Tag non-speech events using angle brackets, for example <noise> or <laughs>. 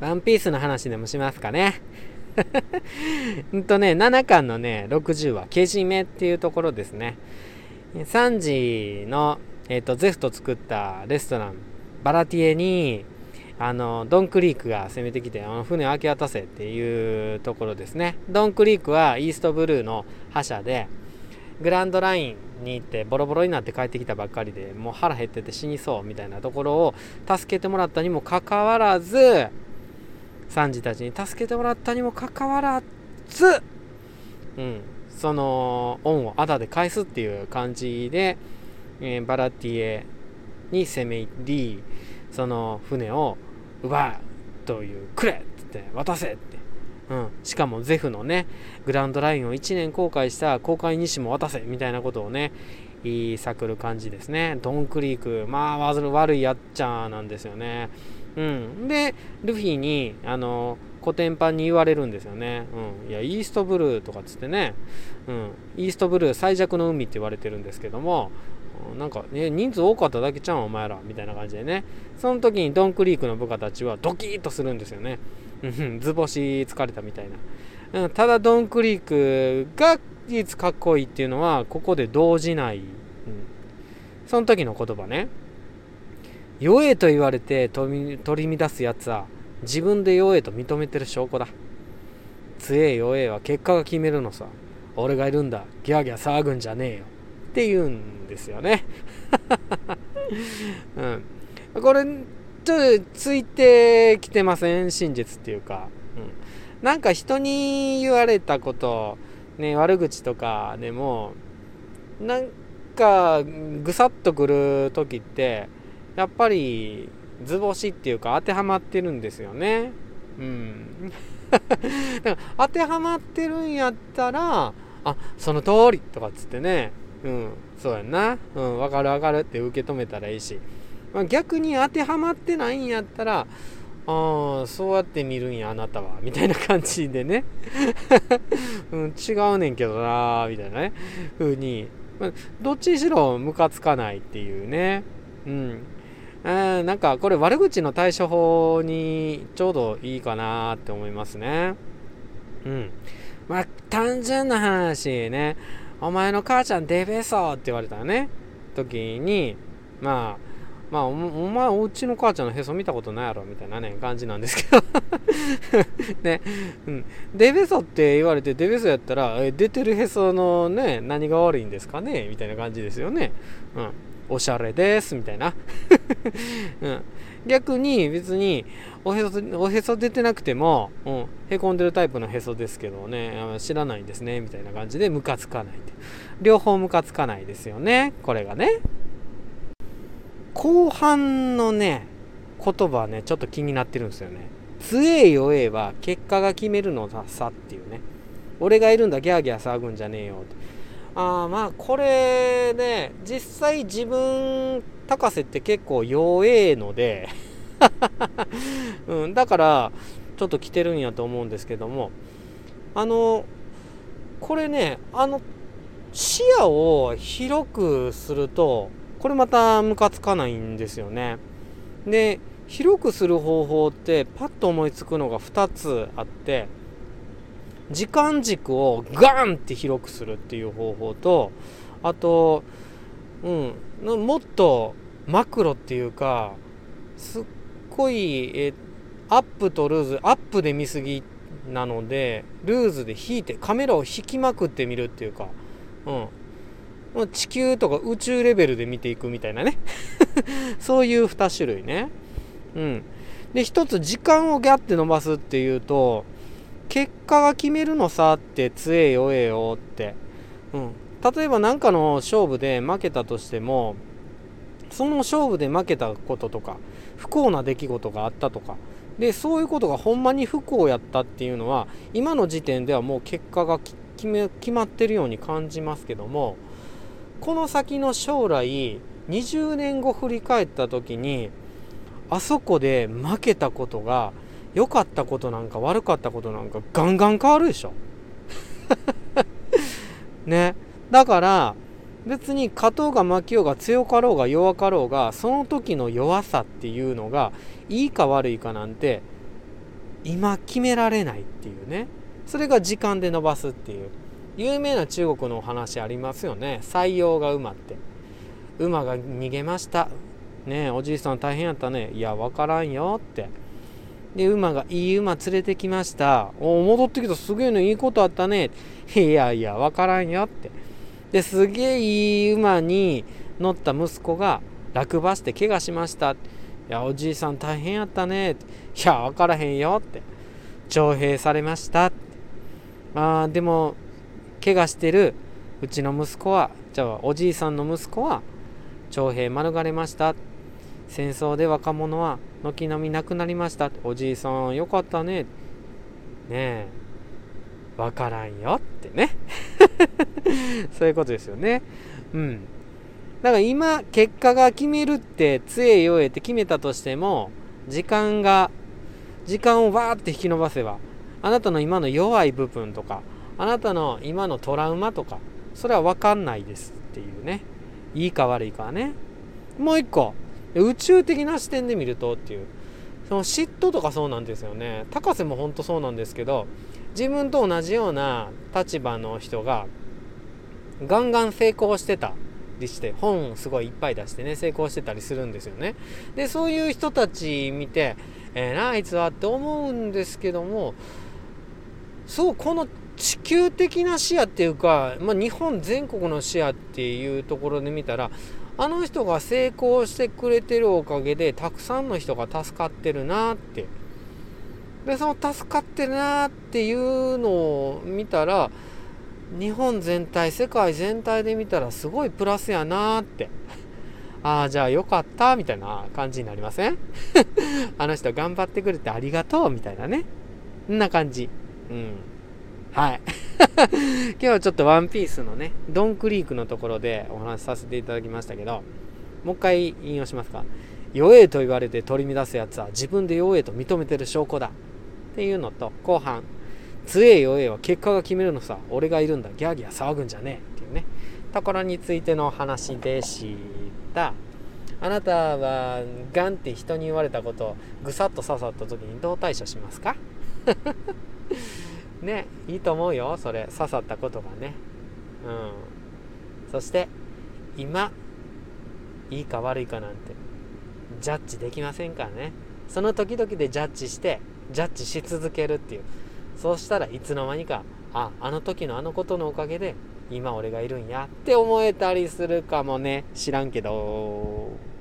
ワンピースの話でもしますかね。<laughs> うんとね、7巻のね、60話、けじめっていうところですね。3時の、えっ、ー、と、ゼフと作ったレストラン、バラティエに、あの、ドンクリークが攻めてきて、あの船を明け渡せっていうところですね。ドンクリークはイーストブルーの覇者で、グランドラインに行ってボロボロになって帰ってきたばっかりでもう腹減ってて死にそうみたいなところを助けてもらったにもかかわらずサンジたちに助けてもらったにもかかわらず、うん、その恩をあだで返すっていう感じで、えー、バラティエに攻め入りその船を奪うというくれっつって渡せって。うん、しかもゼフのねグランドラインを1年公開した公開日誌も渡せみたいなことをね言いさくる感じですね。ドンクリークまあ悪いやっちゃなんですよね。うん。でルフィにあのコテンパンに言われるんですよね、うん、いやイーストブルーとかっつってね、うん、イーストブルー最弱の海って言われてるんですけどもなんか、ね、人数多かっただけちゃうんお前ら。みたいな感じでね。その時にドンクリークの部下たちはドキッとするんですよね。図星疲れたみたいな、うん、ただドンクリークが唯一かっこいいっていうのはここで動じない、うん、その時の言葉ね。弱えと言われて取り乱すやつは自分で弱えと認めてる証拠だ。強え弱えは結果が決めるのさ。俺がいるんだ。ギャーギャー騒ぐんじゃねえよ。って言うんですよね。<laughs> うん。これちょっとついてきてません？真実っていうか、うん、なんか人に言われたことね悪口とかでもなんかぐさっとくる時ってやっぱり図星っていうか当てはまってるんですよね。うん。<laughs> だか当てはまってるんやったらあその通りとかっつってね。うん。そうやんな。うん。分かる分かるって受け止めたらいいし。まあ、逆に当てはまってないんやったらああそうやって見るんやあなたはみたいな感じでね、<laughs> うん、違うねんけどなみたいなね。風に、まあ、どっちにしろムカつかないっていうね。うん。あなんかこれ悪口の対処法にちょうどいいかなって思いますね。うん。まあ単純な話ね。お前の母ちゃんデベソって言われたね。時にまあまあお、お前おうちの母ちゃんのへそ見たことないやろみたいなね、感じなんですけど。<laughs> ね、うん。デベソって言われて、デベソやったら、え出てるへそのね、何が悪いんですかね？みたいな感じですよね。うん。おしゃれです、みたいな。<laughs> うん。逆に別におへそおへそ出てなくても、うん、へこんでるタイプのへそですけどね知らないんですねみたいな感じでムカつかない両方ムカつかないですよねこれがね後半のね、言葉ね、ちょっと気になってるんですよね。強え弱えは結果が決めるのさっていうね。俺がいるんだ、ギャーギャー騒ぐんじゃねえよって。あ、まあ、これね、実際自分、高瀬って結構弱えので <laughs> うん、だから、ちょっと来てるんやと思うんですけども、あの、これね、あの、視野を広くすると、これまたムカつかないんですよね。で広くする方法ってパッと思いつくのが2つあって時間軸をガンって広くするっていう方法とあとうんもっとマクロっていうかすっごいえアップとルーズアップで見すぎなのでルーズで引いてカメラを引きまくってみるっていうか、うん、地球とか宇宙レベルで見ていくみたいなね。<laughs> そういう2種類ね。うん。で1つ時間をギャッて伸ばすっていうと結果が決めるのさって強えよえよって、うん、例えば何かの勝負で負けたとしてもその勝負で負けたこととか不幸な出来事があったとかでそういうことがほんまに不幸やったっていうのは今の時点ではもう結果が決め決まってるように感じますけどもこの先の将来20年後振り返った時にあそこで負けたことが良かったことなんか悪かったことなんかガンガン変わるでしょ。<laughs> ね。だから別に勝とうが負けようが強かろうが弱かろうがその時の弱さっていうのがいいか悪いかなんて今決められないっていうね。それが時間で伸ばすっていう。有名な中国のお話ありますよね。採用が馬って。馬が逃げました。ねおじいさん大変やったね。いや分からんよって。で馬がいい馬連れてきました。お戻ってきた。すげえのいいことあったね。いやいや分からんよって。ですげえいい馬に乗った息子が落馬して怪我しました。いやおじいさん大変やったね。いや分からへんよって。徴兵されました。まあでも怪我してるうちの息子はじゃあおじいさんの息子は徴兵免れました。戦争で若者は軒並み亡くなりました。おじいさんよかったね。ねえ。分からんよってね。<laughs> そういうことですよね。うん。だから今結果が決めるって杖弱えて決めたとしても時間が時間をわーって引き伸ばせばあなたの今の弱い部分とかあなたの今のトラウマとかそれは分かんないですっていうね。いいか悪いかはね。もう一個。宇宙的な視点で見るとっていう。その嫉妬とかそうなんですよね。高瀬も本当そうなんですけど自分と同じような立場の人がガンガン成功してた。りして本すごいいっぱい出してね成功してたりするんですよね。でそういう人たち見てえー、なあいつはって思うんですけどもそうこの地球的な視野っていうか、まあ、日本全国の視野っていうところで見たらあの人が成功してくれてるおかげでたくさんの人が助かってるなって。でその助かってるなっていうのを見たら日本全体世界全体で見たらすごいプラスやなって。<laughs> ああじゃあよかったみたいな感じになりません？<laughs> あの人頑張ってくれてありがとうみたいなね。んな感じ。うん。はい。<laughs> 今日はちょっとワンピースのねドンクリークのところでお話しさせていただきましたけどもう一回引用しますか？弱えと言われて取り乱すやつは自分で弱えと認めてる証拠だ。っていうのと後半強え弱えは結果が決めるのさ俺がいるんだ。ギャーギャー騒ぐんじゃねえ。っていうね。ところについての話でした。あなたはガンって人に言われたことをぐさっと刺さった時にどう対処しますか？<laughs> ねいいと思うよそれ刺さったことがね。うん。そして今いいか悪いかなんてジャッジできませんからね。その時々でジャッジしてジャッジし続けるっていう。そうしたらいつの間にかああの時のあのことのおかげで今俺がいるんやって思えたりするかもね。知らんけど。